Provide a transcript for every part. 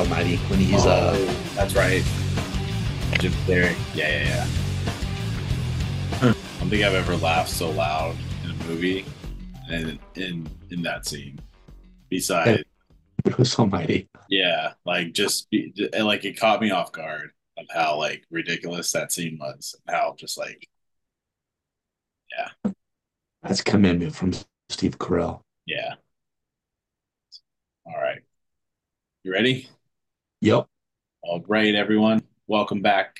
Almighty when he's uh Oh, that's right. Jim Carrey. Yeah, yeah, yeah. I don't think I've ever laughed so loud in a movie and in in that scene. Besides, Bruce Almighty. yeah, like just be, and, like it caught me off guard of how like ridiculous that scene was. and How just like yeah. That's commitment from Steve Carell. yeah. All right, you ready? Yep. All right, everyone. Welcome back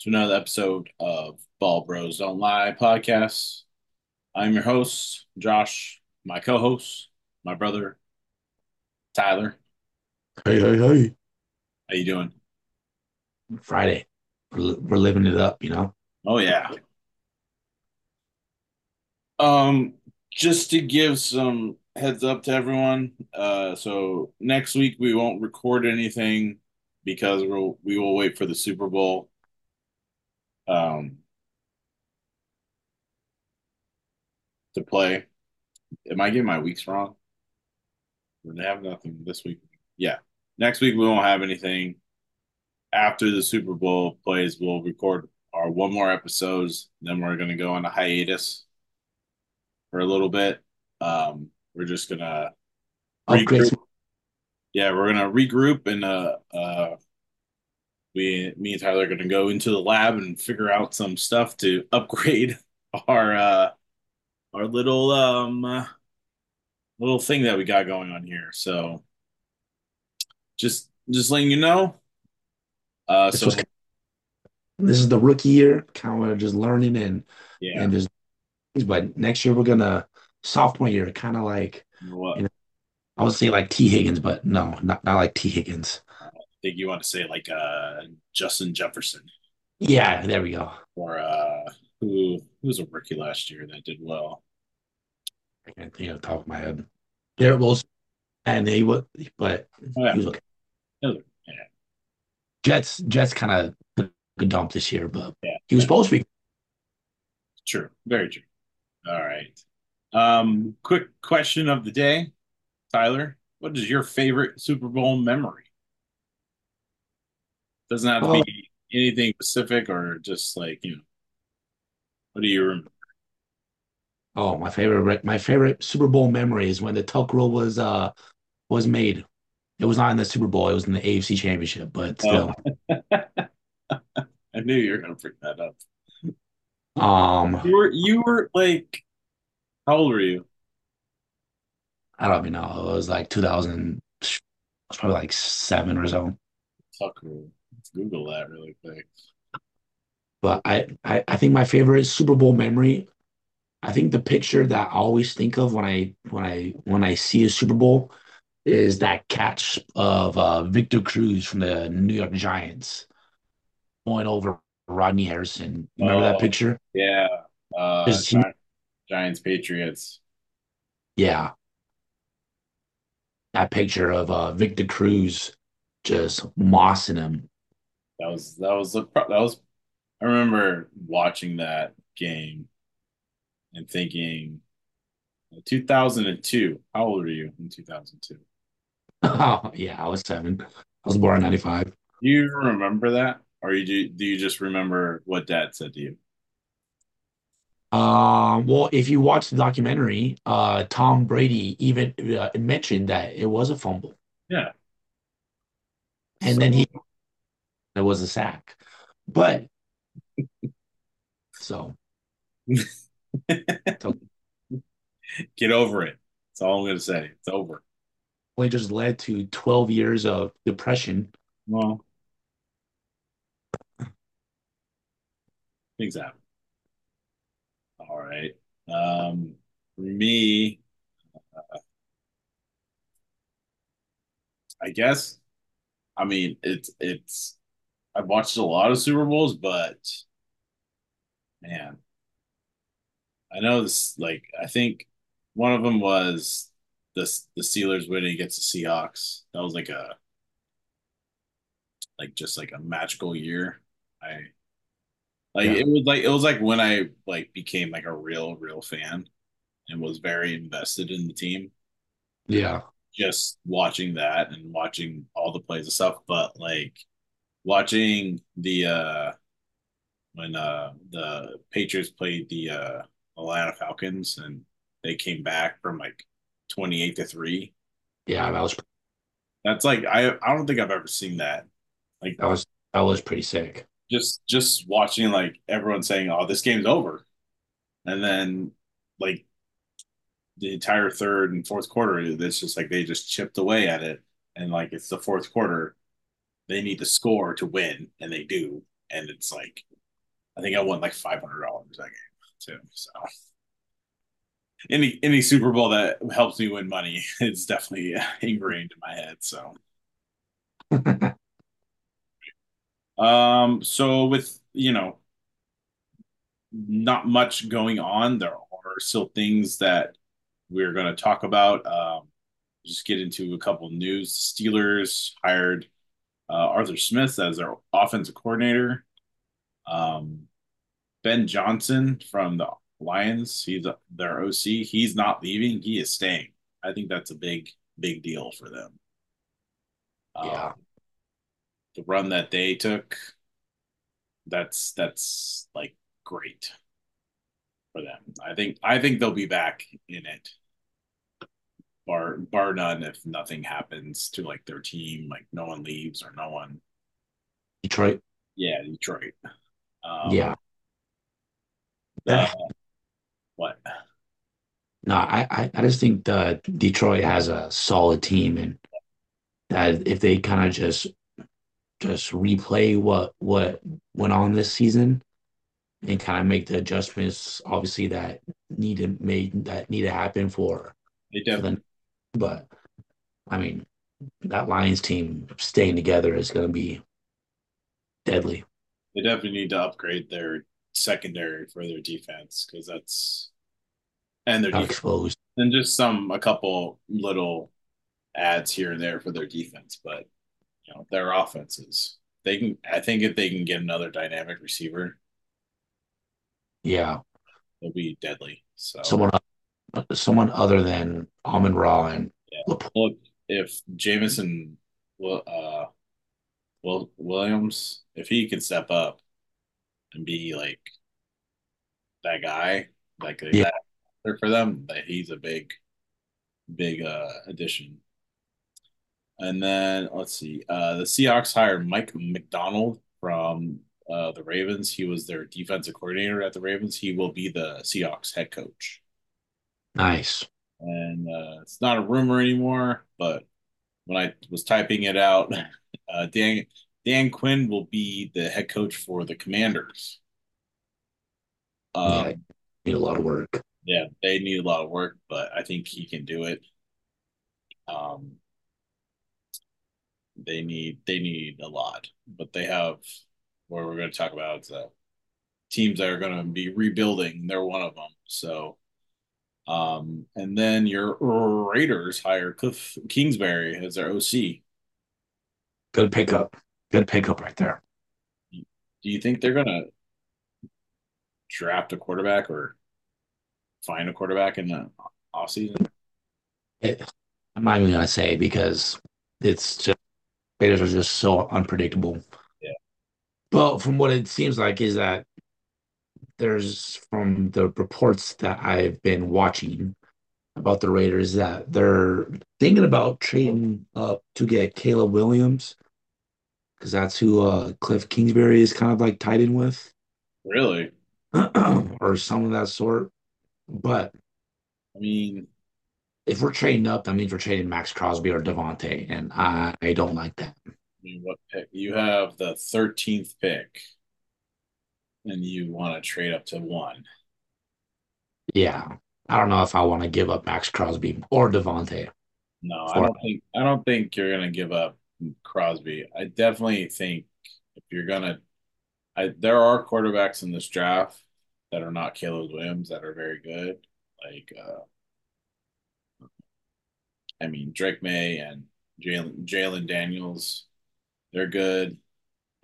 to another episode of Ball Bros Don't Lie podcast. I'm your host, Josh, my co-host, my brother, Tyler. Hey, hey, hey. How you doing? Friday. We're, we're living it up, you know? Oh yeah. Um, just to give some heads up to everyone, uh, so next week we won't record anything because we'll we will wait for the Super Bowl. Um, to play. Am I getting my weeks wrong? Gonna have nothing this week. Yeah, next week we won't have anything. After the Super Bowl plays, we'll record our one more episodes. Then we're gonna go on a hiatus for a little bit. Um, we're just gonna regroup. Yeah, we're gonna regroup and uh uh we me and Tyler are gonna go into the lab and figure out some stuff to upgrade our uh our little um uh, little thing that we got going on here. So just just letting you know. Uh This so was this is the rookie year, kind of just learning and yeah, and just but next year we're gonna sophomore year, kind of like what? you know, I would say like Tee Higgins, but no, not not like Tee Higgins. I think you want to say like uh Justin Jefferson Yeah, there we go. or uh who who was a rookie last year that did well. I can't think of the top of my head. Garrett Wilson, and he was, but Oh, yeah. he was okay. Yeah. Jets Jets kind of took a dump this year, but Yeah. he was supposed to be. True. Very true. All right. Um, quick question of the day. Tyler, what is your favorite Super Bowl memory? Doesn't have to Oh. be anything specific or just like, you know, what do you remember? Oh, my favorite my favorite Super Bowl memory is when the Tuck rule was uh was made. It was not in the Super Bowl, it was in the AFC Championship, but still. I knew you were gonna bring that up. Um, You were you were like how old were you? I don't even know. It was like 2000, it was probably like seven or so. Tucker. Let's Google that really quick. But I, I, I think my favorite Super Bowl memory, I think the picture that I always think of when I when I when I see a Super Bowl is that catch of uh, Victor Cruz from the New York Giants going over Rodney Harrison. Remember Oh. that picture? Yeah. Uh he- Giants Patriots. Yeah. That picture of uh, Victor Cruz just mossing him. That was that was that was I remember watching that game and thinking 2002. How old were you in 2002? Oh, yeah, I was seven. I was born in 95. Do you remember that? Or you do, do you just remember what dad said to you? Um, well, if you watch the documentary, uh, Tom Brady even uh, mentioned that it was a fumble, Yeah. and then he it was a sack. But so Get over it. That's all I'm gonna say. It's over. it just led to 12 years of depression. Well, things happen. All right. Um, for me, uh, I guess. I mean, it's it's. I've watched a lot of Super Bowls, but man, I know this. Like, I think one of them was the the Steelers winning against the Seahawks. That was like a like just like a magical year. I like Yeah. it was like it was like when I like became like a real real fan and was very invested in the team. Yeah. just watching that and watching all the plays and stuff, but like watching the uh when uh the Patriots played the uh Atlanta Falcons and they came back from like 28 to 3. Yeah, that was That's like I I don't think I've ever seen that. Like that was that was pretty sick. Just just watching like everyone saying, "Oh, this game's over." And then like the entire third and fourth quarter, it's just like they just chipped away at it. And like it's the fourth quarter, they need to score to win, and they do. And it's like I think I won like five hundred dollars that game too. So any any Super Bowl that helps me win money, it's definitely ingrained in my head. So um, so with you know not much going on, there are still things that we're going to talk about. Um, just get into a couple news. The Steelers hired uh, Arthur Smith as their offensive coordinator. Um, Ben Johnson from the Lions, he's a, their OC. He's not leaving; he is staying. I think that's a big, big deal for them. Yeah. The run that they took, that's that's like great for them. I think I think they'll be back in it. Bar bar none if nothing happens to like their team, like no one leaves or no one Detroit. yeah, Detroit. Um, Yeah. uh, what? No, I, I, I just think the Detroit has a solid team and that if they kind of just just replay what what went on this season and kind of make the adjustments obviously that need to made that need to happen for They for definitely the but I mean that Lions team staying together is going to be deadly. they definitely need to upgrade their secondary for their defense because that's and their defense exposed. and just some a couple little ads here and there for their defense, but you know their offenses. They can. I think if they can get another dynamic receiver, Yeah, they'll be deadly. So someone someone other than Amon Ra and yeah. LaPorta. Look, if Jameson, will, uh, Will Williams, if he can step up and be like that guy, like Yeah. that for them, that he's a big, big uh addition. And then let's see, uh, the Seahawks hired Mike Macdonald from uh, the Ravens. He was their defensive coordinator at the Ravens. He will be the Seahawks head coach. Nice. And uh, it's not a rumor anymore, but when I was typing it out, uh, Dan Dan Quinn will be the head coach for the Commanders. Um, Yeah, need a lot of work. yeah, they need a lot of work, but I think he can do it. Um, they need they need a lot, but they have where we're going to talk about is uh, teams that are going to be rebuilding. They're one of them. So, um, and then your Raiders hire Cliff Kingsbury as their OC. Good pickup. Good pickup right there. Do you think they're going to draft a quarterback or find a quarterback in the offseason? It, I'm not even gonna say because it's just Raiders are just so unpredictable. Yeah. Well, from what it seems like is that there's from the reports that I've been watching about the Raiders that they're thinking about trading up to get Caleb Williams because that's who uh, Cliff Kingsbury is kind of like tied in with Really? or some of that sort. But I mean, if we're trading up, that means we're trading Maxx Crosby or Davante, and I, I don't like that. I mean, what pick? You have the 13th pick, and you want to trade up to one. Yeah, I don't know if I want to give up Maxx Crosby or Davante. No, I don't think I don't think you're gonna give up Crosby. I definitely think if you're gonna, I there are quarterbacks in this draft that are not Caleb Williams that are very good. Like, uh, I mean Drake Maye and Jalen Jalen Daniels, they're good.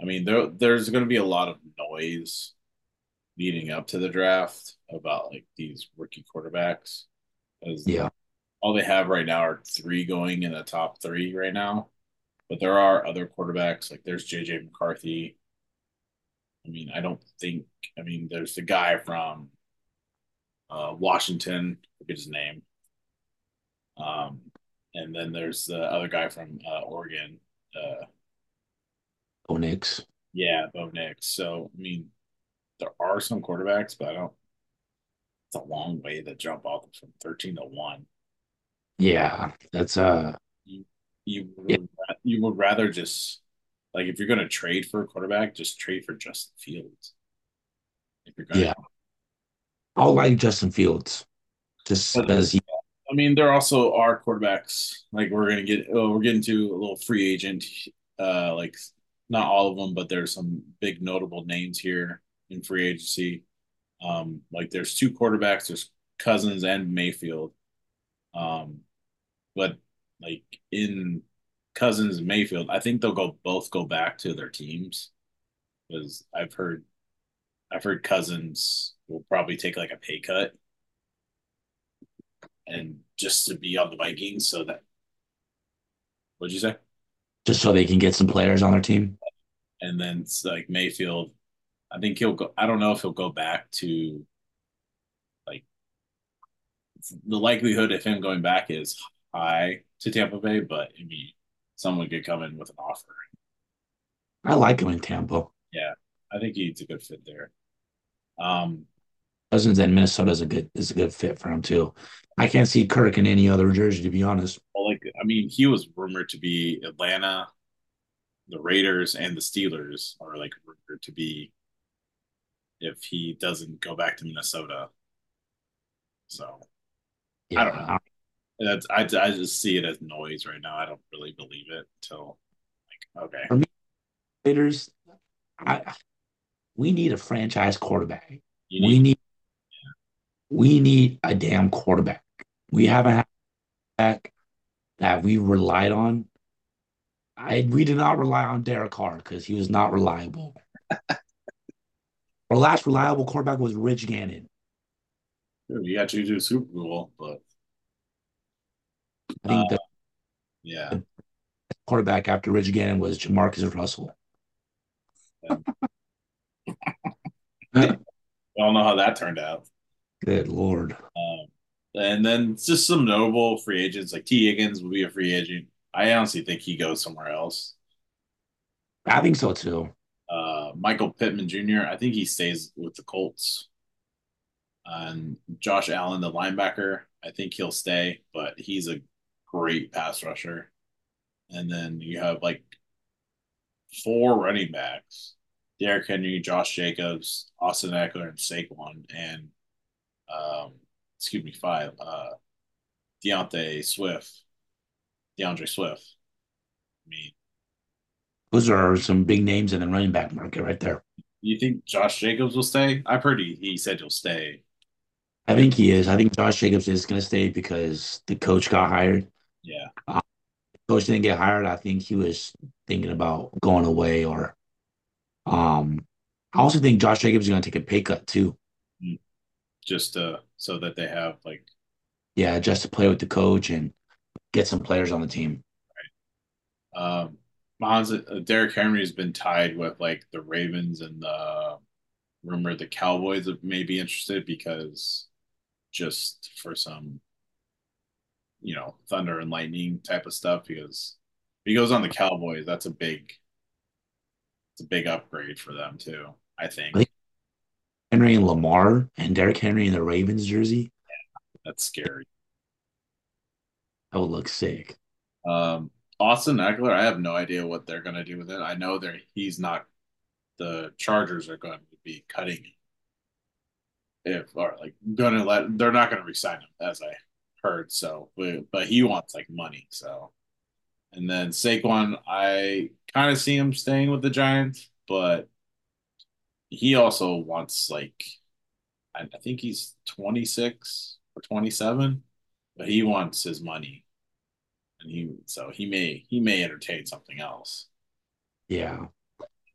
I mean, there there's gonna be a lot of noise leading up to the draft about like these rookie quarterbacks. As Yeah, all they have right now are three going in the top three right now. But there are other quarterbacks like there's JJ McCarthy. I mean, I don't think. I mean, there's the guy from uh, Washington. Forget his name. Um, and then there's the other guy from uh, Oregon. Uh, Oh, Nix. yeah, Bo Nix. So I mean, there are some quarterbacks, but I don't. It's a long way to jump off from thirteen to one. Yeah, that's uh You you yeah, would, you would rather just like if you're going to trade for a quarterback, just trade for Justin Fields. If you're going yeah. I'll like Justin Fields just because he, I mean, there also are quarterbacks like we're to get. Oh, we're getting to a little free agent. Uh, like not all of them, but there's some big notable names here in free agency. Um, like there's two quarterbacks. There's Cousins and Mayfield. Um, but like in Cousins and Mayfield, I think they'll go both go back to their teams because I've heard I've heard Cousins will probably take like a pay cut and just to be on the Vikings. So that what'd you say? just so they can get some players on their team. And then it's like Mayfield, I think he'll go. I don't know if he'll go back to like the likelihood of him going back is high to Tampa Bay, but I mean, someone could come in with an offer. I like him in Tampa. Yeah, I think he's a good fit there. Um, Cousins and Minnesota is a good is a good fit for him too. I can't see Kirk in any other jersey to be honest. well, like I mean, he was rumored to be Atlanta, the Raiders, and the Steelers are like rumored to be if he doesn't go back to Minnesota. So I don't know. That's I, I just see it as noise right now. I don't really believe it until like okay, for me, Raiders, I we need a franchise quarterback. you We need need we need a damn quarterback. We haven't had a quarterback that we relied on. I we did not rely on Derek Carr because he was not reliable. Our last reliable quarterback was Rich Gannon. you got you to do Super Bowl, but I uh, think the yeah, quarterback after Rich Gannon was Jamarcus Russell. we all know how that turned out. Good Lord. Um, and then just some notable free agents like Tee Higgins will be a free agent. I honestly think he goes somewhere else. I think so too. Uh, Michael Pittman Jr. I think he stays with the Colts. And Josh Allen, the linebacker, I think he'll stay, but he's a great pass rusher. And then you have like four running backs: Derrick Henry, Josh Jacobs, Austin Ekeler, and Saquon, and um, excuse me, five. Uh, Deontay Swift, D'Andre Swift. I mean, Those are some big names in the running back market right there. you think Josh Jacobs will stay? I've heard he, he said he'll stay. I think he is. I think Josh Jacobs is going to stay because the coach got hired. Yeah. Coach didn't get hired. I think he was thinking about going away or um I also think Josh Jacobs is going to take a pay cut too. Just to, so that they have like Yeah, just to play with the coach and get some players on the team. um Mons, uh, Derrick Henry has been tied with like the Ravens and the rumor the Cowboys may be interested because just for some you know thunder and lightning type of stuff because if he goes on the Cowboys that's a big it's a big upgrade for them too I I think think Henry and Lamar and Derrick Henry in the Ravens jersey, that's scary that would look sick. um Austin Ekeler I have no idea what they're gonna do with it I know they're he's not the Chargers are going to be cutting him. if or like gonna let they're not gonna resign him as I heard. So, but, but he wants like money. So, and then Saquon, I kind of see him staying with the Giants, but he also wants like I, I think he's 26 or 27, but he wants his money, and he so he may he may entertain something else. Yeah.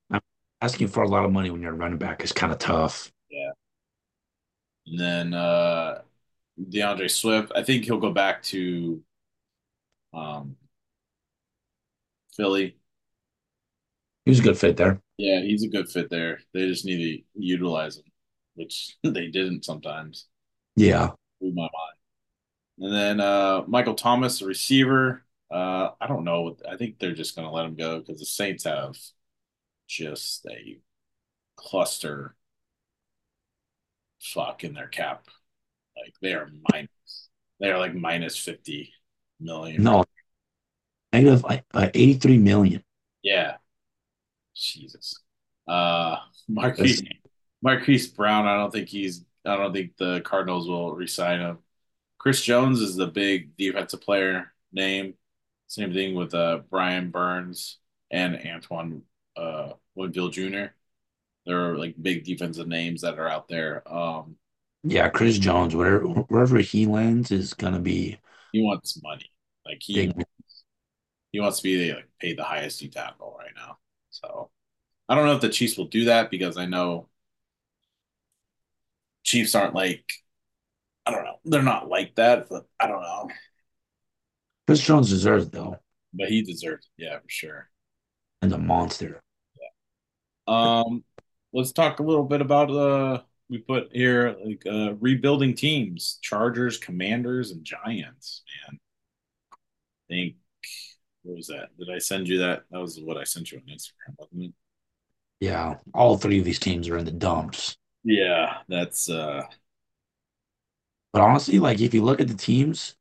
I'm asking for a lot of money when you're running back is kind of tough. Yeah. And then uh D'Andre Swift. I think he'll go back to um, Philly. He was a good fit there. Yeah, he's a good fit there. They just need to utilize him, which they didn't sometimes. Yeah. Blew my mind. And then uh, Michael Thomas, the receiver. Uh, I don't know. I think they're just going to let him go because the Saints have just a cluster fuck in their cap. Like they are minus. They are like minus fifty million. No, negative uh, 83 million. Yeah. Jesus. Uh, Marquise Marquise Brown. I don't think he's. I don't think the Cardinals will resign him. Chris Jones is the big defensive player name. Same thing with uh, Brian Burns and Antoine uh, Winfield Jr. They're like big defensive names that are out there. Um, Yeah, Chris Jones, wherever wherever he lands is gonna be he wants money. Like he big. he wants to be like paid the highest D tackle right now. So I don't know if the Chiefs will do that because I know Chiefs aren't like I don't know. They're not like that, but I don't know. Chris Jones deserves it though, But he deserves it, yeah, for sure. and a monster. Yeah. Um let's talk a little bit about uh we put here like uh rebuilding teams, Chargers, Commanders, and Giants, man. I think what was that? Did I send you that? That was what I sent you on Instagram, wasn't it? Yeah, all three of these teams are in the dumps. Yeah, that's uh But honestly, like if you look at the teams,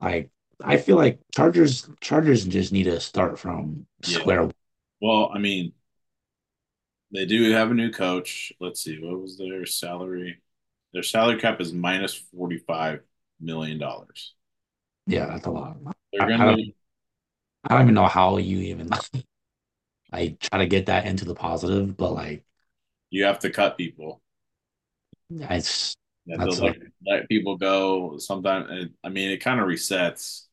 like I feel like Chargers Chargers just need to start from square one. Well, I mean, they do have a new coach. Let's see, what was their salary? Their salary cap is $45 million. Yeah, that's a lot. They're gonna I don't even know how you even like try to get that into the positive, but like you have to cut people. it's You have that's to let, like let people go. Sometimes, I mean, it kind of resets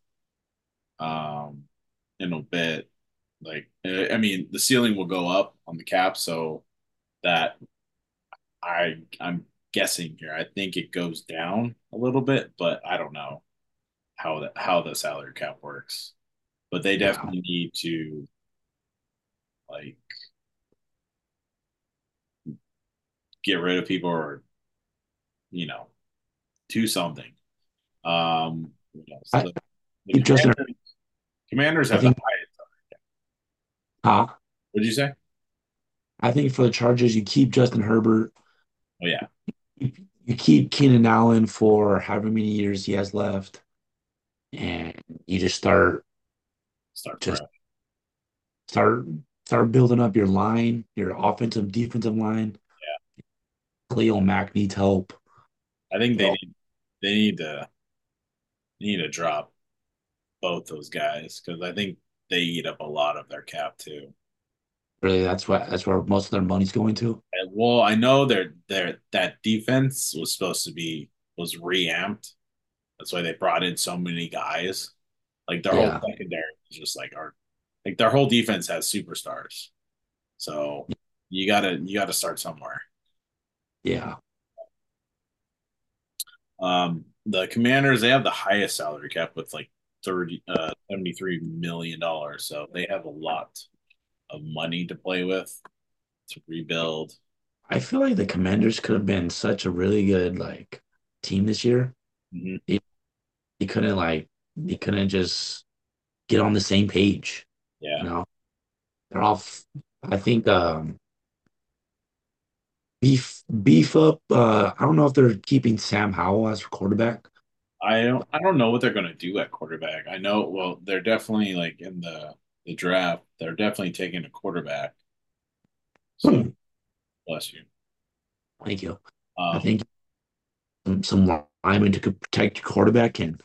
um in a bit. Like, I I mean, the ceiling will go up on the cap, so that I I'm guessing here. I think it goes down a little bit, but I don't know how that how the salary cap works. But they definitely need to like get rid of people or you know do something. Um, what else? I The, the commanders, commanders have the think highest. huh? What did you say? I think for the Chargers you keep Justin Herbert, Oh yeah, you, you keep Keenan Allen for however many years he has left, and you just start start fresh. start start building up your line, your offensive defensive line. Khalil Mack needs help. I think they need they need to need to drop both those guys because I think they eat up a lot of their cap too. really that's what that's where most of their money's going to. And, well, I know their their that defense was supposed to be was reamped. That's why they brought in so many guys. Like their whole secondary just like our like their whole defense has superstars. So you gotta you gotta start somewhere. yeah. Um, the Commanders they have the highest salary cap with like 30 uh 73 million dollars. So they have a lot of money to play with to rebuild. I feel like the Commanders could have been such a really good like team this year. Mhm. They, they couldn't like they couldn't just get on the same page. Yeah. You know, they're all, I think um beef beef up. Uh, I don't know if they're keeping Sam Howell as quarterback. I don't I don't know what they're gonna do at quarterback. I know well they're definitely like in the the draft, they're definitely taking a quarterback. So Hmm, bless you. Thank you. I Um think some, some linemen to protect your quarterback and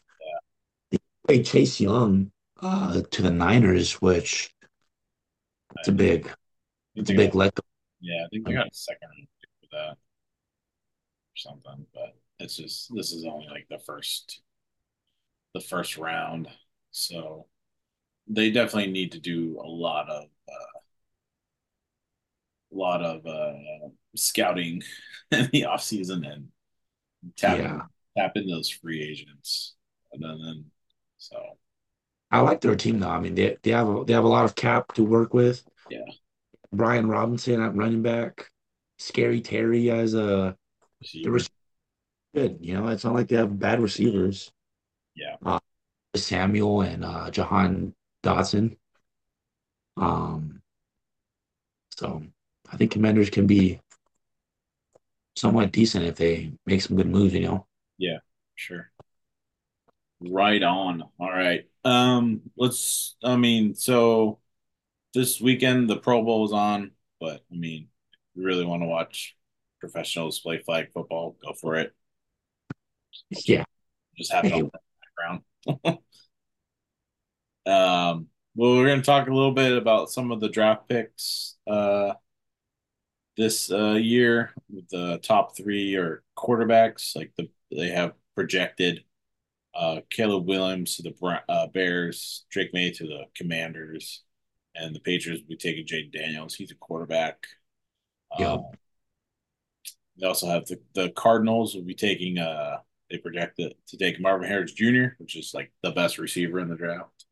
they played Chase Young uh to the Niners, which it's a big it's a big let yeah, I think they got a second for that or something, but it's just this is only like the first the first round. So they definitely need to do a lot of uh, a lot of uh, scouting in the off season and tapping Yeah. tap into those free agents, and then, then so I like their team though. I mean, they they have a, they have a lot of cap to work with. yeah, Brian Robinson at running back, Scary Terry as a receiver, good. You know, it's not like they have bad receivers. yeah, Uh, Samuel and uh, Jahan Dotson. Um, so I think Commanders can be somewhat decent if they make some good moves. You know. yeah, sure. Right on. All right. Um, let's. I mean, so this weekend the Pro Bowl is on, but I mean, if you really want to watch professionals play flag football, go for it. Yeah. Just have it on the background. Um, well, we're going to talk a little bit about some of the draft picks uh, this uh, year. With the top three are quarterbacks. Like the they have projected uh, Caleb Williams to the uh, Bears, Drake Maye to the Commanders, and the Patriots will be taking Jayden Daniels. He's a quarterback. Uh, yo, they also have the, the Cardinals will be taking uh they project it to take Marvin Harris Jr., which is like the best receiver in the draft.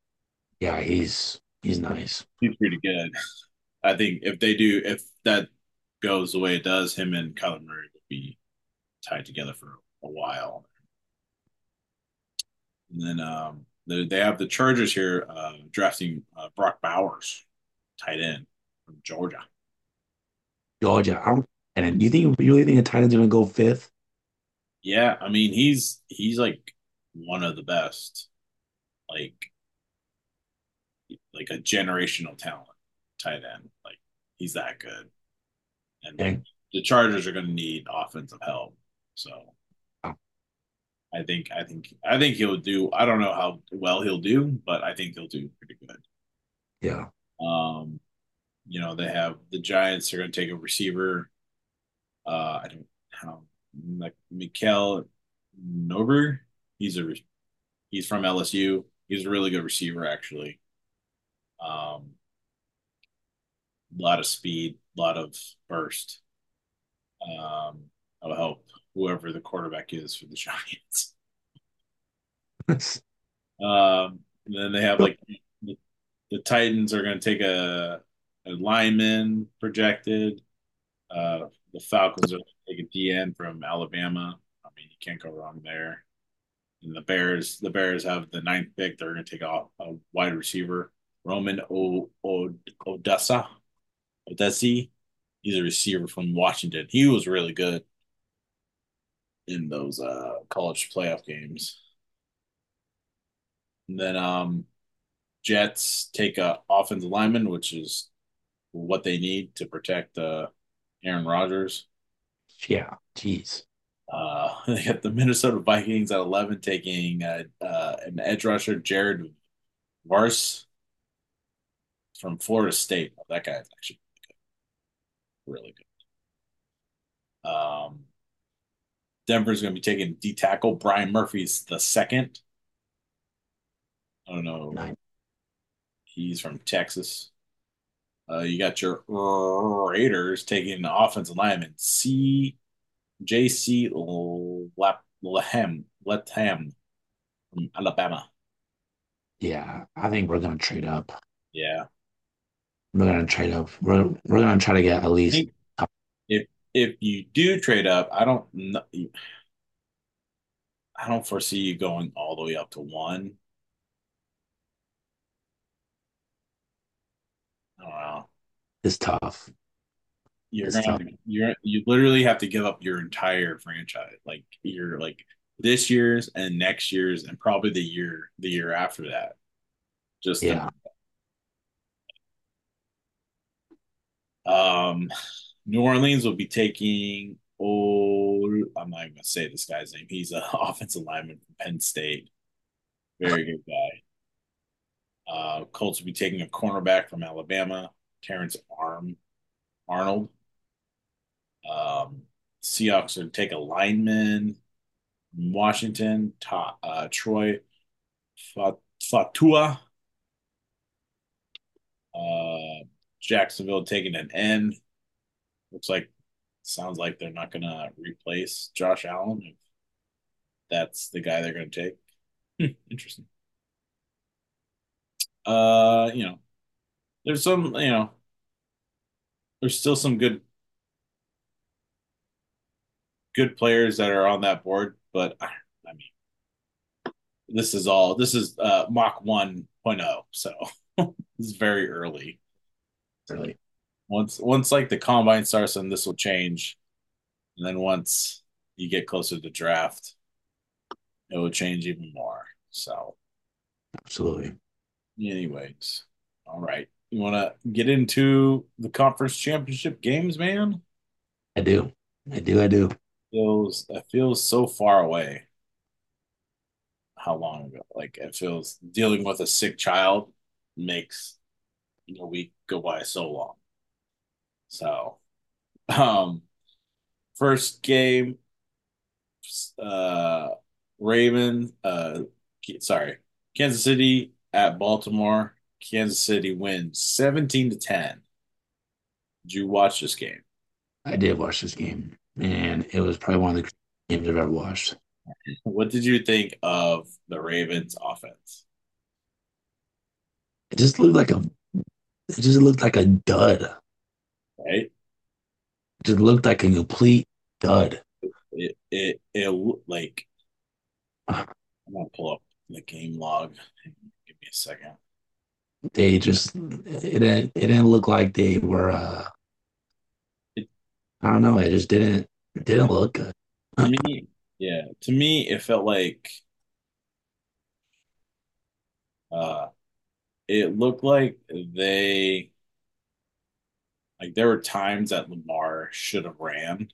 yeah, he's he's nice. He's pretty good. I think if they do, if that goes the way it does, him and Kyler Murray will be tied together for a while. And then um, they, they have the Chargers here uh, drafting uh, Brock Bowers, tight end from Georgia. Georgia. I don't, and you think you really think the Titans are gonna go fifth? Yeah, I mean he's he's like one of the best, like like a generational talent tight end. Like he's that good, and Okay. the Chargers are going to need offensive help. So I think I think I think he'll do. I don't know how well he'll do, but I think he'll do pretty good. yeah. Um, you know, they have the Giants are going to take a receiver. Uh, I don't how like Mikael Nober. He's a he's from LSU. He's a really good receiver, actually. Um, a lot of speed, a lot of burst. Um, that'll help whoever the quarterback is for the Giants. Um, and then they have like the, the Titans are going to take a, a lineman projected. Uh, the Falcons are going to take a DN from Alabama. I mean, you can't go wrong there. And the Bears, the Bears have the ninth pick. They're going to take off a wide receiver, Roman o, o, Odessa. Odessi. He's a receiver from Washington. He was really good in those uh, college playoff games. And then um, Jets take a offensive lineman, which is what they need to protect uh, Aaron Rodgers. Yeah. Jeez. Uh, they got the Minnesota Vikings at 11 taking uh, uh, an edge rusher, Jared Verse from Florida State. Oh, that guy's actually really good. Um, Denver's going to be taking D tackle Brian Murphy's the second. I don't know. Nice. He's from Texas. Uh, you got your Raiders taking the offensive lineman C. J.C. Lahem Latham from Alabama. Yeah. I think we're gonna trade up. Yeah, We're gonna trade up. We're we're gonna try to get at least if you do trade up, I don't I don't foresee you going all the way up to one. I don't know. it's tough. You're It's gonna tough. to, you're you literally have to give up your entire franchise, like you're like this year's and next year's and probably the year the year after that. Just to, Yeah. um, New Orleans will be taking. Oh, I'm not even gonna say this guy's name. He's an offensive lineman from Penn State. Very good guy. Uh, Colts will be taking a cornerback from Alabama, Terrence Arm Arnold. Um, Seahawks would take a lineman from Washington, Ta- uh, Troy Fatua. Uh, Jacksonville taking an end. Looks like, sounds like they're not going to replace Josh Allen. If that's the guy they're going to take. Hmm, interesting. Uh, you know, there's some, you know, there's still some good good players that are on that board, but I mean, this is all this is uh Mach 1.0, so is very early. Really. Once once like the combine starts, and this will change, and then once you get closer to draft, it will change even more. So, absolutely. Anyways, all right. You want to get into the conference championship games, man? I do. I do. I do. Feels that feels so far away. How long ago? Like it feels dealing with a sick child makes a week go by so long. So, um, first game, uh, Raven, uh, sorry, Kansas City at Baltimore. Kansas City wins 17 to 10. Did you watch this game? I did watch this game, and it was probably one of the games I've ever watched. What did you think of the Ravens offense? It just looked like a it just looked like a dud. Right? It just looked like a complete dud. It it it like I'm gonna pull up the game log. Give me a second. They just it didn't it didn't look like they were uh It- I don't know, it just didn't it didn't look good. To me, yeah, to me it felt like uh it looked like they like there were times that Lamar should have ran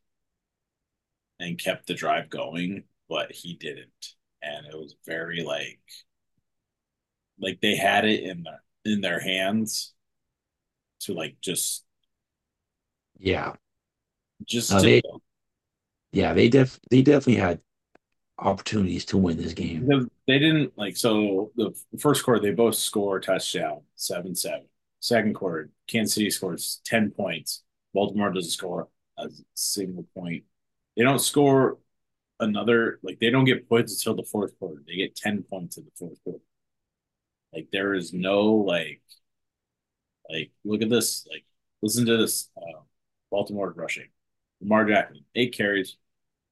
and kept the drive going, but he didn't. And it was very like like they had it in their in their hands to like just Yeah. just No, to, they yeah, they def they definitely had opportunities to win this game. because they didn't like so the first quarter they both score a touchdown, seven seven. Second quarter, Kansas City scores ten points. Baltimore doesn't score a single point. They don't score another like they don't get points until the fourth quarter. They get ten points in the fourth quarter. Like there is no like like look at this like listen to this uh, Baltimore rushing. Lamar Jackson eight carries,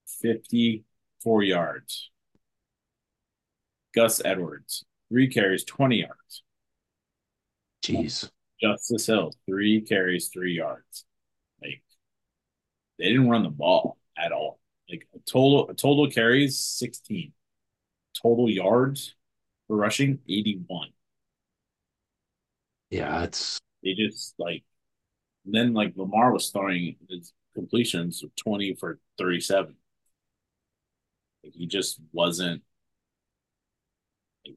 fifty four yards. Gus Edwards three carries, twenty yards. Jeez. Justice Hill three carries, three yards. Like they didn't run the ball at all. Like a total a total carries sixteen. Total yards for rushing eighty one. Yeah, it's They just like then like Lamar was throwing his completions of twenty for thirty seven. Like he just wasn't. Like,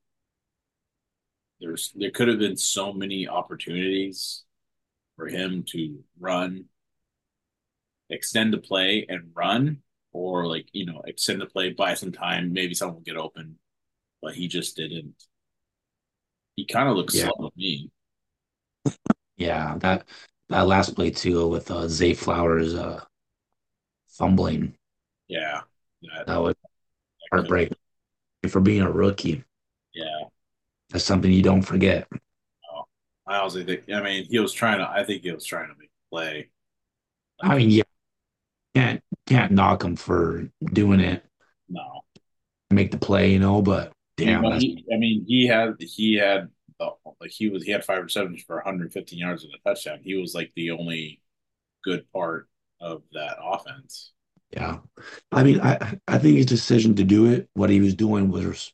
there's there could have been so many opportunities for him to run, extend the play and run, or like you know extend the play, buy some time, maybe someone will get open, but he just didn't. He kind of looks Yeah. slow to me. yeah, that that last play too with uh Zay Flowers uh fumbling. Yeah, that, That was heartbreaking for being a rookie. That's something you don't forget. I honestly think. I mean, he was trying to. I think he was trying to make a play. I mean, yeah, can't can't knock him for doing it, No, make the play, you know. But damn, But that's, he, I mean, he had he had uh, like he was he had five receptions for 115 yards and a touchdown. He was like the only good part of that offense. yeah. I mean, I I think his decision to do it, what he was doing was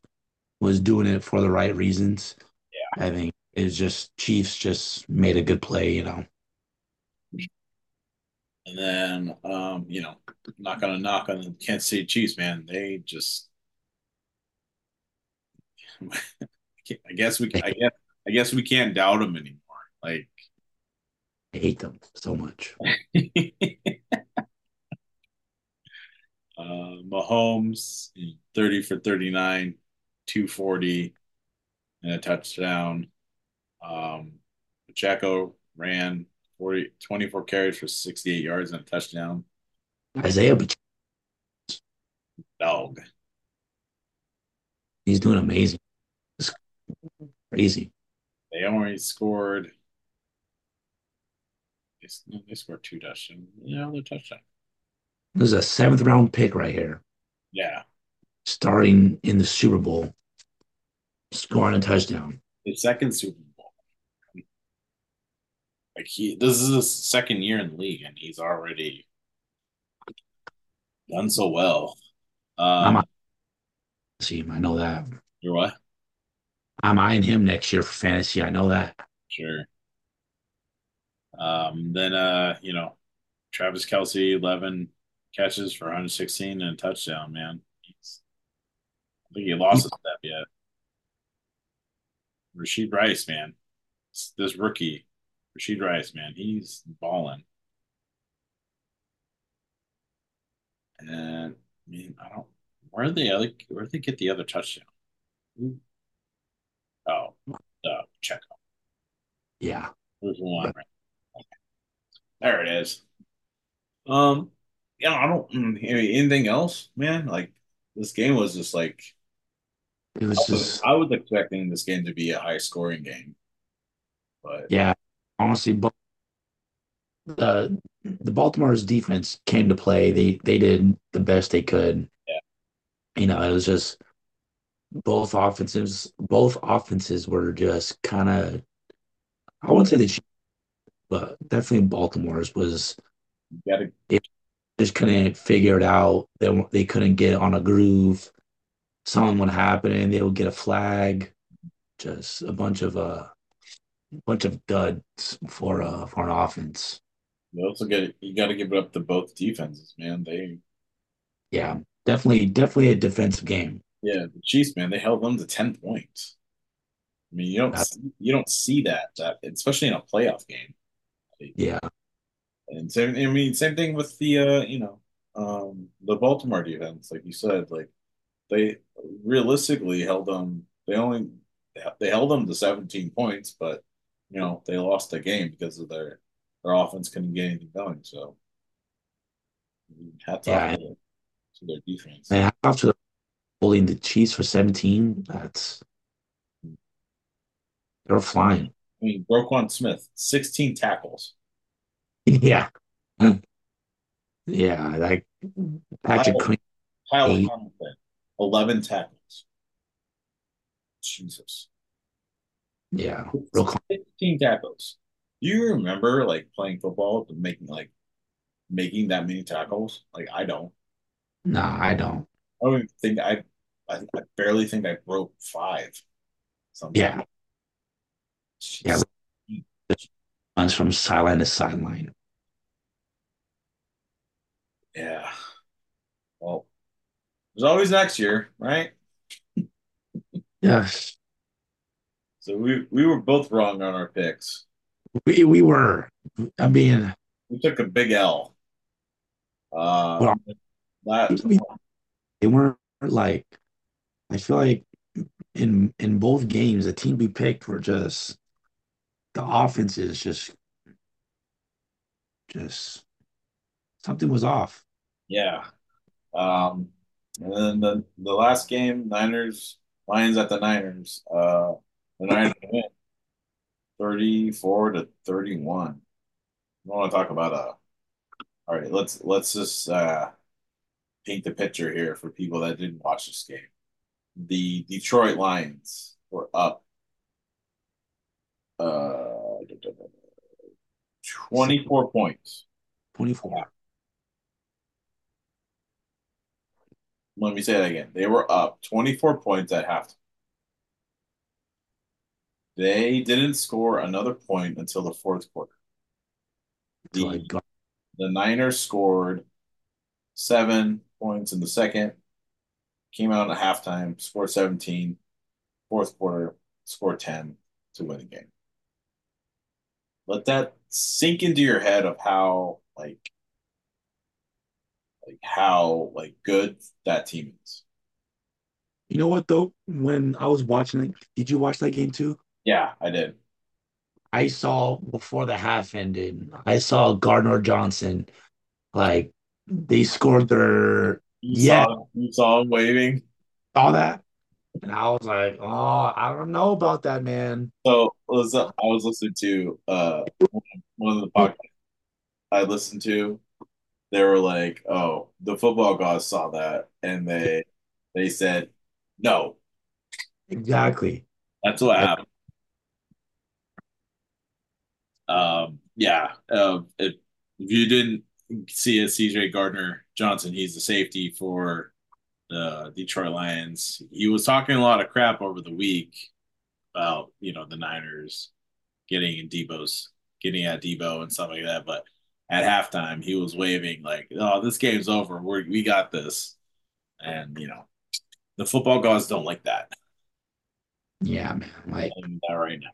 was doing it for the right reasons. Yeah. I think it's just Chiefs just made a good play, you know. And then, um, you know, not gonna knock on the Kansas City Chiefs, man. They just, I guess we, I guess, I guess we can't doubt them anymore. Like, I hate them so much. uh, Mahomes, 30 for 39, 240, and a touchdown. Um, Pacheco ran 40, 24 carries for 68 yards and a touchdown. Isaiah, but Dog. He's doing amazing. It's crazy. They only scored. They, scored two touchdowns. Yeah, they're touchdown. There's a seventh round pick right here, Yeah, starting in the Super Bowl, scoring a touchdown. his second Super Bowl. Like he, this is his second year in the league, and he's already done so well. I'm Um, on team. I know that. you're what? I'm eyeing him next year for fantasy. I know that. Sure. Um, then uh, you know, Travis Kelce, 11 catches for 116 and a touchdown, man. I think he lost a step yet. Rashee Rice, man. This rookie, Rashee Rice, man, he's balling. And I mean, I don't where did the other where did they get the other touchdown? Oh, uh, check out. Yeah. Who's the one? Right? There it is. Um, yeah, I don't. mm, I mean, anything else, man? Like this game was just like It was I was, just, I was expecting this game to be a high scoring game, but yeah. Honestly, but the the Baltimore's defense came to play. They they did the best they could. yeah, You know, it was just both offenses. Both offenses were just kind of. I wouldn't say Chiefs, but definitely Baltimore's was you gotta they just couldn't figure it out. They they couldn't get on a groove. Something would happen and they would get a flag. Just a bunch of uh, bunch of duds for uh for an offense. you also get you got to give it up to both defenses, man. They Yeah, definitely definitely a defensive game. yeah, the Chiefs, man, they held them to ten points. I mean, you don't That's, see, you don't see that that especially in a playoff game. yeah, And same, I mean, same thing with the uh, you know, um, the Baltimore defense, like you said, like they realistically held them. They only they held them to 17 points, but you know they lost the game because of their their offense couldn't get anything going. So hats off yeah. to, to their defense. And after holding the Chiefs for 17, that's they're flying. I mean, Roquan Smith, 16 tackles. Yeah. Mm. Yeah, like Patrick Kyle, Queen, Kyle eight. Hamilton, 11 tackles. Jesus. Yeah, real calm. 16 tackles. Do you remember like playing football and making like making that many tackles? Like I don't. No, I don't. I don't even think I I, I barely think I broke five sometimes. Yeah, yeah. Runs from sideline to sideline. Yeah. Well, there's always next year, right? Yes, So we we were both wrong on our picks. we we were. I mean, We took a big L. Uh well, that they weren't like. I feel like in in both games, the team we picked were just the offenses just just something was off. yeah. Um and then the the last game, Niners, Lions at the Niners. Uh the Niners win 34 to 31. I want to talk about uh all right, let's let's just uh paint the picture here for people that didn't watch this game. The Detroit Lions were up uh 24 points. 24. Let me say that again. They were up 24 points at halftime. They didn't score another point until the fourth quarter. The got the Niners scored seven points in the second, came out at halftime, scored 17, fourth quarter, scored 10 to win the game. Let that sink into your head of how like like how like good that team is. You know what though? When I was watching it, did you watch that game too? Yeah, I did. I saw before the half ended, I saw Gardner Johnson, like they scored their You yeah, saw you saw him waving. Saw that. And I was like, oh, I don't know about that, man. So was I was listening to uh one of the podcasts I listened to. They were like, "Oh, the football gods saw that, and they they said no." Exactly. That's what happened. Um, yeah. Um, if, if you didn't see it, CJ Gardner Johnson, he's the safety for the Detroit Lions. He was talking a lot of crap over the week about you know the Niners getting in Deebo's getting at Deebo and stuff like that. But at halftime, he was waving like, "Oh, this game's over. We we got this." And you know, the football gods don't like that. Yeah, man. Like that right now.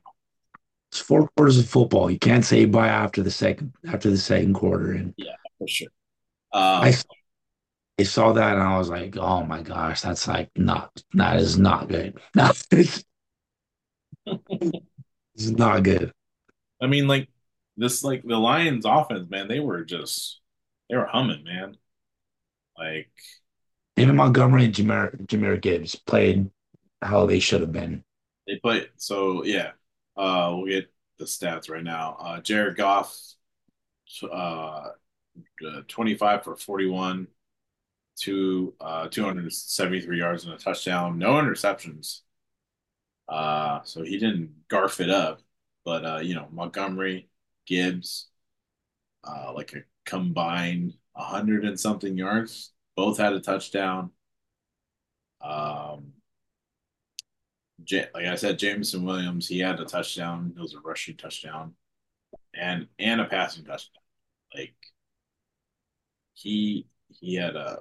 It's four quarters of football. You can't say bye after the second after the second quarter. And yeah, for sure. Um, I I saw that and I was like, oh my gosh, that's like not that is not good. it's, it's not good. I mean, like this, like the Lions' offense, man, they were just they were humming, man. Like David Montgomery and Jahmyr, Jahmyr Gibbs played how they should have been. They played so yeah. Uh, we'll get the stats right now. Uh, Jared Goff, uh, 25 for 41, two, uh, 273 yards and a touchdown, no interceptions. Uh, so he didn't garf it up, but uh, you know Montgomery, Gibbs, uh, like a combined 100 and something yards. Both had a touchdown. Um, like I said, Jameson Williams, he had a touchdown. It was a rushing touchdown, and and a passing touchdown. Like he he had a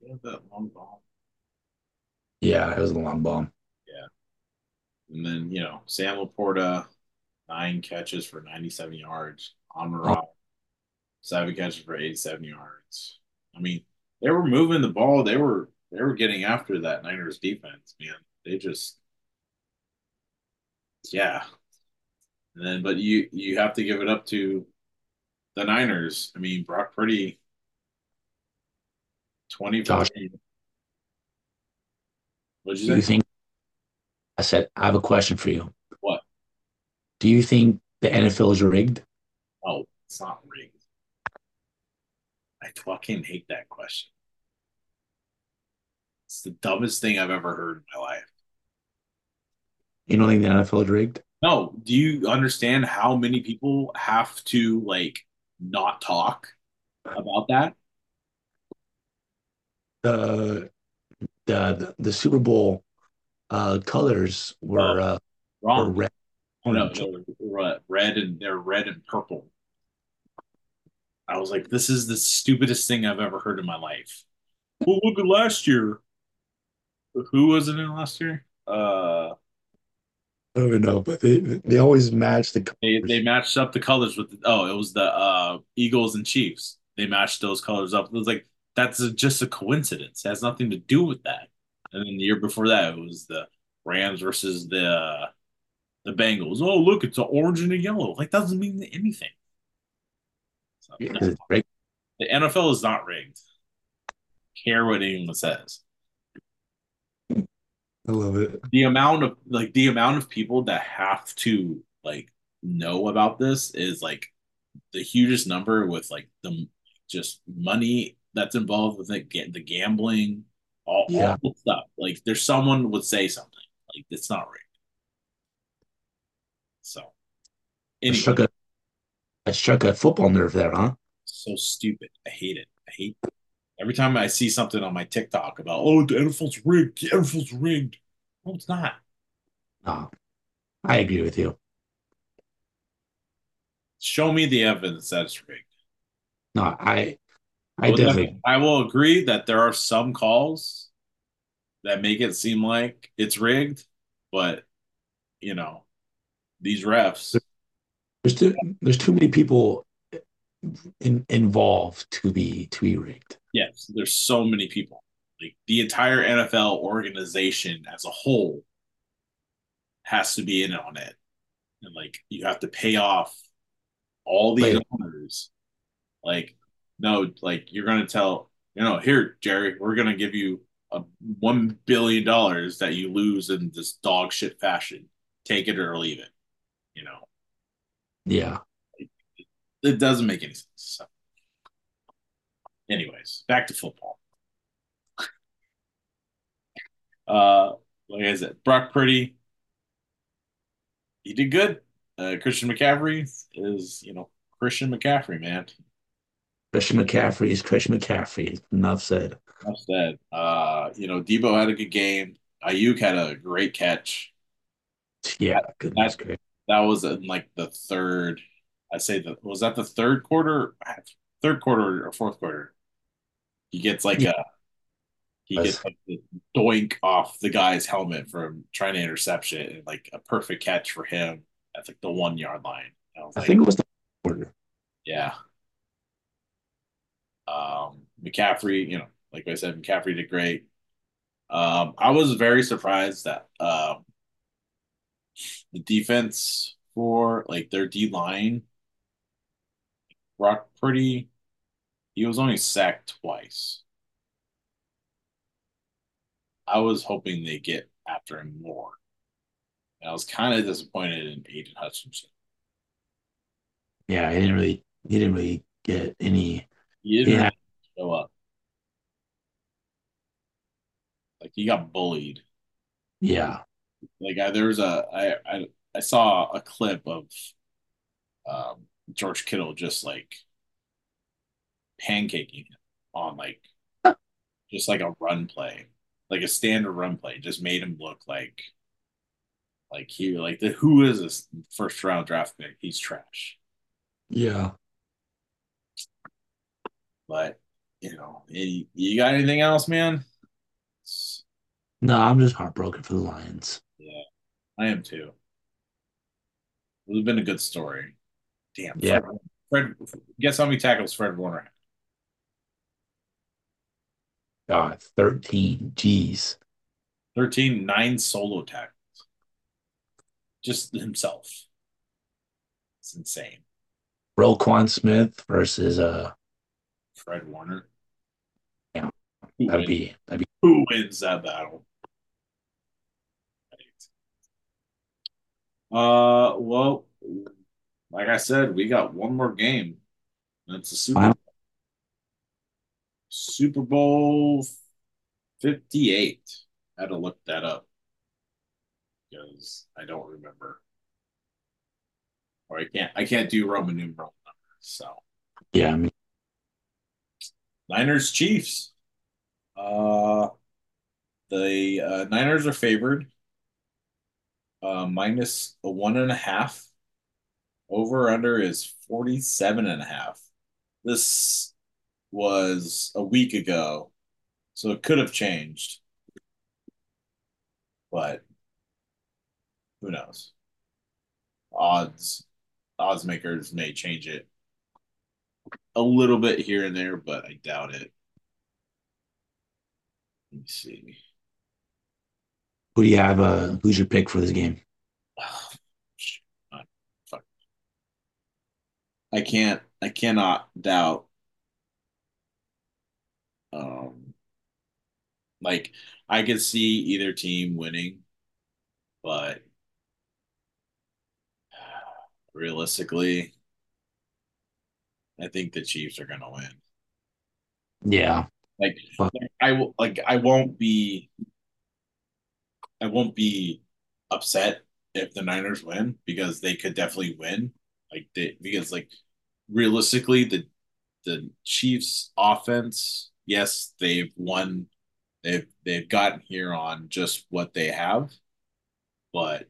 he had that long ball. Yeah, it was a long bomb. Yeah, and then you know Sam LaPorta, nine catches for ninety-seven yards. Amon-Ra, oh. seven catches for eighty-seven yards. I mean, they were moving the ball. They were they were getting after that Niners defense, man they just yeah. And then but you you have to give it up to the Niners. I mean, Brock Purdy 20 Josh, What'd you, you think I said I have a question for you. Do you think the NFL is rigged? Oh, it's not rigged. I fucking hate that question. It's the dumbest thing I've ever heard in my life. You don't think the NFL is rigged? No. Do you understand how many people have to like not talk about that? The the the, Super Bowl uh, colors were uh, wrong. Were red. Oh, no, no, red and they're red and purple. I was like, this is the stupidest thing I've ever heard in my life. Well, look at last year. Who was it in last year? Uh I don't know, but they they always match the colors. They, they matched up the colors with the, oh, it was the uh, Eagles and Chiefs. They matched those colors up. It was like that's a, just a coincidence. It has nothing to do with that. And then the year before that, it was the Rams versus the uh, the Bengals. Oh, look, it's an orange and a yellow. Like that doesn't mean anything. So, yeah, no. The NFL is not rigged. Care what anyone says. I love it. The amount of like the amount of people that have to like know about this is like the hugest number with like the just money that's involved with it, the gambling, all, yeah. all stuff. Like there's someone would say something like it's not right. So anyway. I struck a I struck a football nerve there, huh? So stupid. I hate it. I hate it. Every time I see something on my TikTok about, oh, the NFL's rigged, the NFL's rigged. No, it's not. No, I agree with you. Show me the evidence that it's rigged. No, I, I, I definitely, I will agree that there are some calls that make it seem like it's rigged, but you know, these refs. There's too, there's too many people in, involved to be to be rigged. Yes, there's so many people. Like the entire NFL organization as a whole has to be in on it. And like you have to pay off all these owners. Like, no, like you're gonna tell, you know, here, Jerry, we're gonna give you a one billion dollars that you lose in this dog shit fashion. Take it or leave it. You know, Yeah. it doesn't make any sense. So. Anyways, back to football. Uh, like I said, Brock Purdy, he did good. Uh, Christian McCaffrey is, you know, Christian McCaffrey, man. Christian McCaffrey is Christian McCaffrey. Enough said. Enough said. Uh, you know, Deebo had a good game. Aiyuk had a great catch. Yeah, goodness That great. That was in like the third. I say that was that the third quarter, third quarter or fourth quarter. He gets like Yeah. a he gets like the doink off the guy's helmet from trying to interception it, and like a perfect catch for him at like the one yard line. I I like, think it was the quarter. yeah. Um, McCaffrey, you know, like I said, McCaffrey did great. Um, I was very surprised that um, the defense for like their D line, Brock Purdy, he was only sacked twice. I was hoping they get after him more. And I was kind of disappointed in Aidan Hutchinson. Yeah, he didn't really he didn't really get any He didn't Yeah. really show up. Like he got bullied. yeah. Like I, there was a I, I I saw a clip of um, George Kittle just like pancaking him on like just like a run play, like a standard run play, just made him look like like he like the who is this first round draft pick? He's trash. Yeah. But you know, you, you got anything else, man? No, I'm just heartbroken for the Lions. Yeah, I am too. It would have been a good story. Damn. Yeah. Fred, Fred guess how many tackles Fred Warner had? God, 13. Jeez. 13, nine solo tackles. Just himself. It's insane. Roquan Smith versus uh Fred Warner. Yeah. That'd be that'd be who wins that battle? Uh, well, like I said, we got one more game. That's the Super Wow. Super Bowl 58. I had to look that up because I don't remember. Or I can't I can't do Roman numeral numbers. So yeah, I mean Niners Chiefs. Uh the uh, Niners are favored. Uh minus a one and a half. Over under is 47 and a half. This was a week ago, so it could have changed. But who knows? Odds odds makers may change it a little bit here and there, but I doubt it. Let me see. Who do you have uh who's your pick for this game? I can't I cannot doubt um like I could see either team winning, but realistically, I think the Chiefs are gonna win. Yeah. Like, like I will like I won't be I won't be upset if the Niners win because they could definitely win. Like they because like realistically the the Chiefs offense, yes, they've won they've they've gotten here on just what they have, but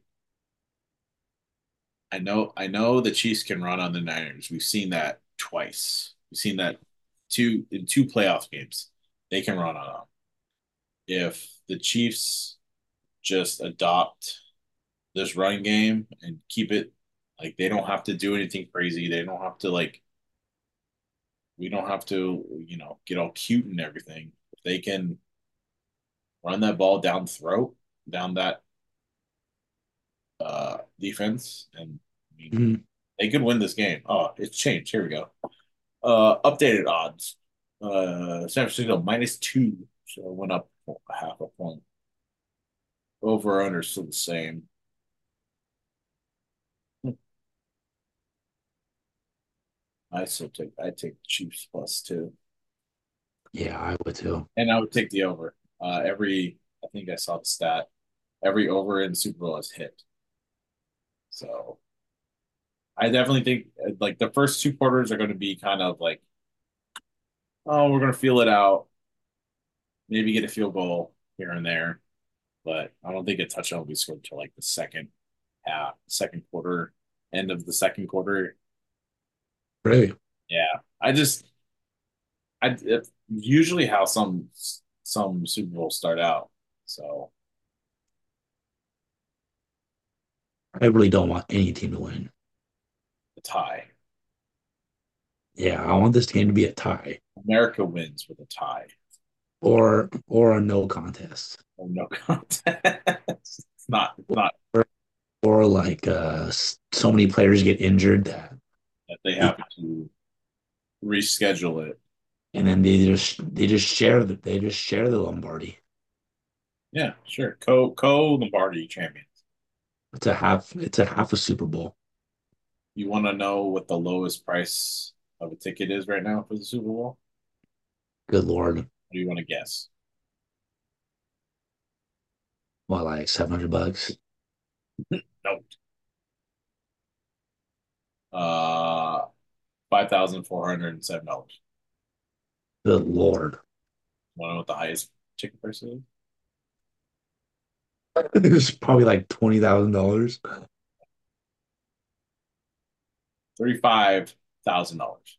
I know I know the Chiefs can run on the Niners. We've seen that twice. We've seen that two in two playoff games. They can run on them. If the Chiefs just adopt this run game and keep it like they don't have to do anything crazy. They don't have to like we don't have to, you know, get all cute and everything. If they can run that ball down throat, down that uh defense and I mean, Mhm. they could win this game. Oh, it's changed. Here we go. Uh updated odds. Uh San Francisco minus two. So it went up a half a point. Over under still the same. I still take I take Chiefs plus two, Yeah, I would too. and I would take the over. Uh, every I think I saw the stat. Every over in the Super Bowl has hit. So I definitely think uh, like the first two quarters are going to be kind of like, oh, we're going to feel it out. Maybe get a field goal here and there, but I don't think a touchdown will be scored until like the second half, second quarter, end of the second quarter. Really? Yeah, I just, I it's usually how some some Super Bowls start out. So I really don't want any team to win. the tie, Yeah, I want this game to be a tie America wins with a tie or or a no contest. or no contest. It's not it's not Or like uh so many players get injured that that they have to reschedule it. and then they just they just share the they just share the Lombardi. Yeah, sure. Co co Lombardi champions. It's a half it's a half a Super Bowl. You want to know what the lowest price of a ticket is right now for the Super Bowl? Good Lord. Do you want to guess? Well, like 700 bucks? Nope. Uh, five thousand four hundred and seven dollars. Good Lord. Want to know what the highest ticket price is? It's probably like twenty thousand dollars. Thirty-five thousand dollars.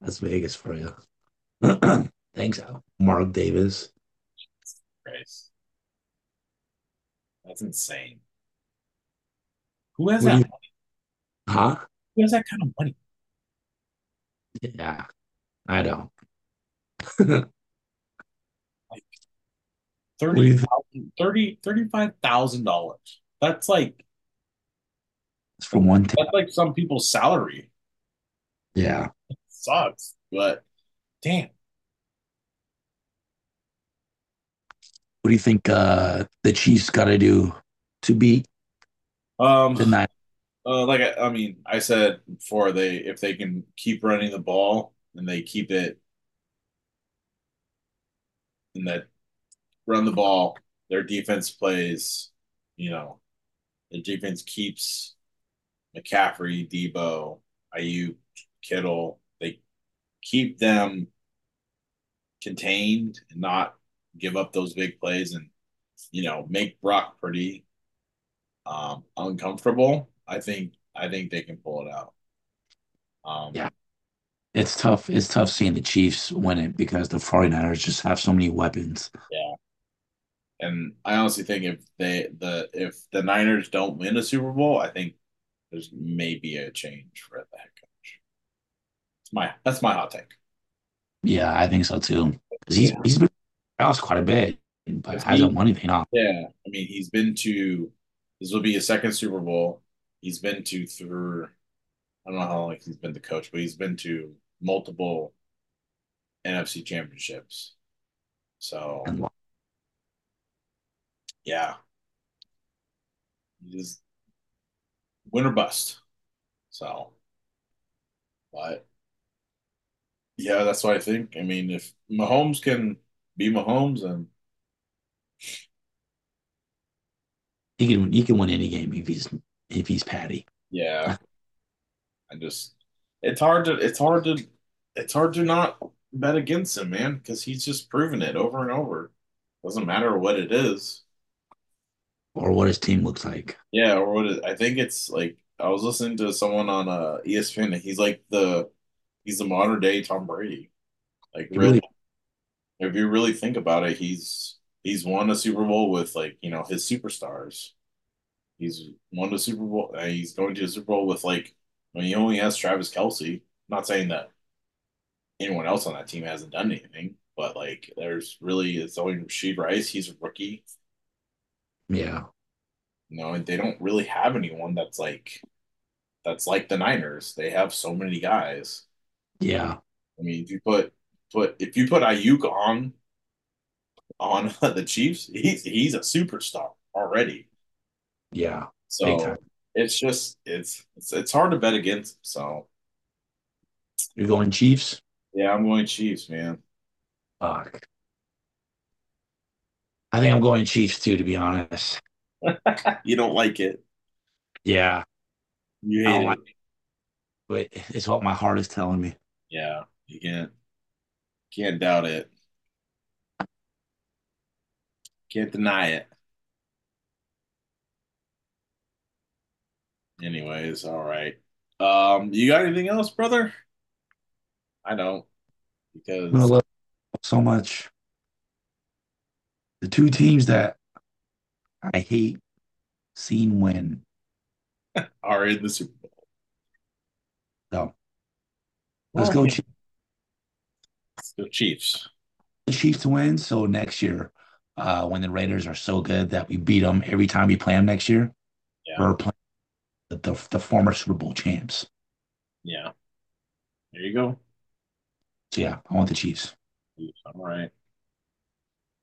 That's Vegas for you. Thanks, Mark Davis. Price. That's insane. Who has What that? you- Huh? Who has that kind of money? Yeah, I don't. do Thirty you thousand, thirty, thirty-five thousand dollars. That's like It's for one team. that's like some people's salary. Yeah. Sucks, but damn. What do you think uh the Chiefs got to do to beat Um, the Niners? uh, like I, I mean, I said before, they if they can keep running the ball and they keep it and that run the ball, their defense plays, you know, the defense keeps McCaffrey, Deebo, Aiyuk, Kittle. Keep them contained and not give up those big plays and you know make Brock Purdy um, uncomfortable. I think I think they can pull it out. Um, Yeah. It's tough. It's tough seeing the Chiefs win it because the 49ers just have so many weapons. Yeah. And I honestly think if they the if the Niners don't win a Super Bowl, I think there's maybe a change for the. It's my that's my hot take. Yeah, I think so too. 'Cause he's Yeah. he's been lost quite a bit, but hasn't won anything off. Yeah, I mean he's been to this will be his second Super Bowl. He's been to through I don't know how long he's been the coach, but he's been to multiple NFC championships. So yeah, he's win or bust. So, but yeah, that's what I think. I mean, if Mahomes can be Mahomes, and he can he can win any game if he's if he's Patty. yeah, I just it's hard to it's hard to it's hard to not bet against him, man, because he's just proven it over and over. Doesn't matter what it is. Or what his team looks like. Yeah, or what it, I think it's like I was listening to someone on uh ESPN and he's like the he's the modern day Tom Brady. Like really, if you really think about it, he's he's won a Super Bowl with like, you know, his superstars. He's won a Super Bowl. uh, He's going to the Super Bowl with like I mean, he only has Travis Kelce. Not saying that anyone else on that team hasn't done anything, but like there's really it's only Rashee Rice. He's a rookie. yeah. You know, and they don't really have anyone that's like that's like the Niners. They have so many guys. Yeah. I mean, if you put put if you put Aiyuk on on the Chiefs, he's he's a superstar already. Yeah. So it's just it's it's it's hard to bet against. So you're going Chiefs? Yeah, I'm going Chiefs, man. Fuck. I think I'm going Chiefs too, to be honest. you don't like it. Yeah. You hate it. Like it. But it's what my heart is telling me. Yeah, you can't can't doubt it. Can't deny it. Anyways, all right. Um, you got anything else, brother? I don't because I love so much. The two teams that I hate seeing win are in the Super Bowl. So let's go Chiefs. Let's go Chiefs. The Chiefs to win. So next year, uh, when the Raiders are so good that we beat them every time we play them next year, yeah. we're playing the, the, the former Super Bowl champs. Yeah. There you go. So yeah, I want the Chiefs. All right.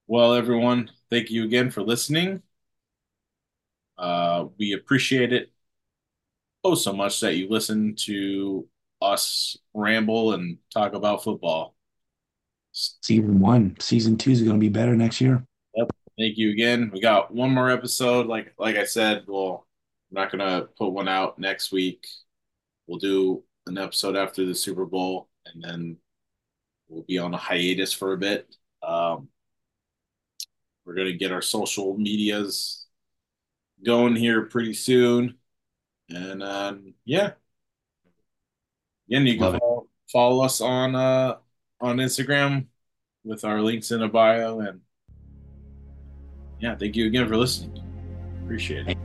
Well, everyone, thank you again for listening. Uh, we appreciate it oh so much that you listen to us ramble and talk about football. Season one, season two is going to be better next year. Yep. Thank you again. We got one more episode. Like like I said, well, I'm not gonna put one out next week. We'll do an episode after the Super Bowl, and then we'll be on a hiatus for a bit. Um, we're gonna get our social medias going here pretty soon, and um, yeah. Again, you can follow, follow, us on uh, on Instagram with our links in the bio, and yeah, thank you again for listening. Appreciate it.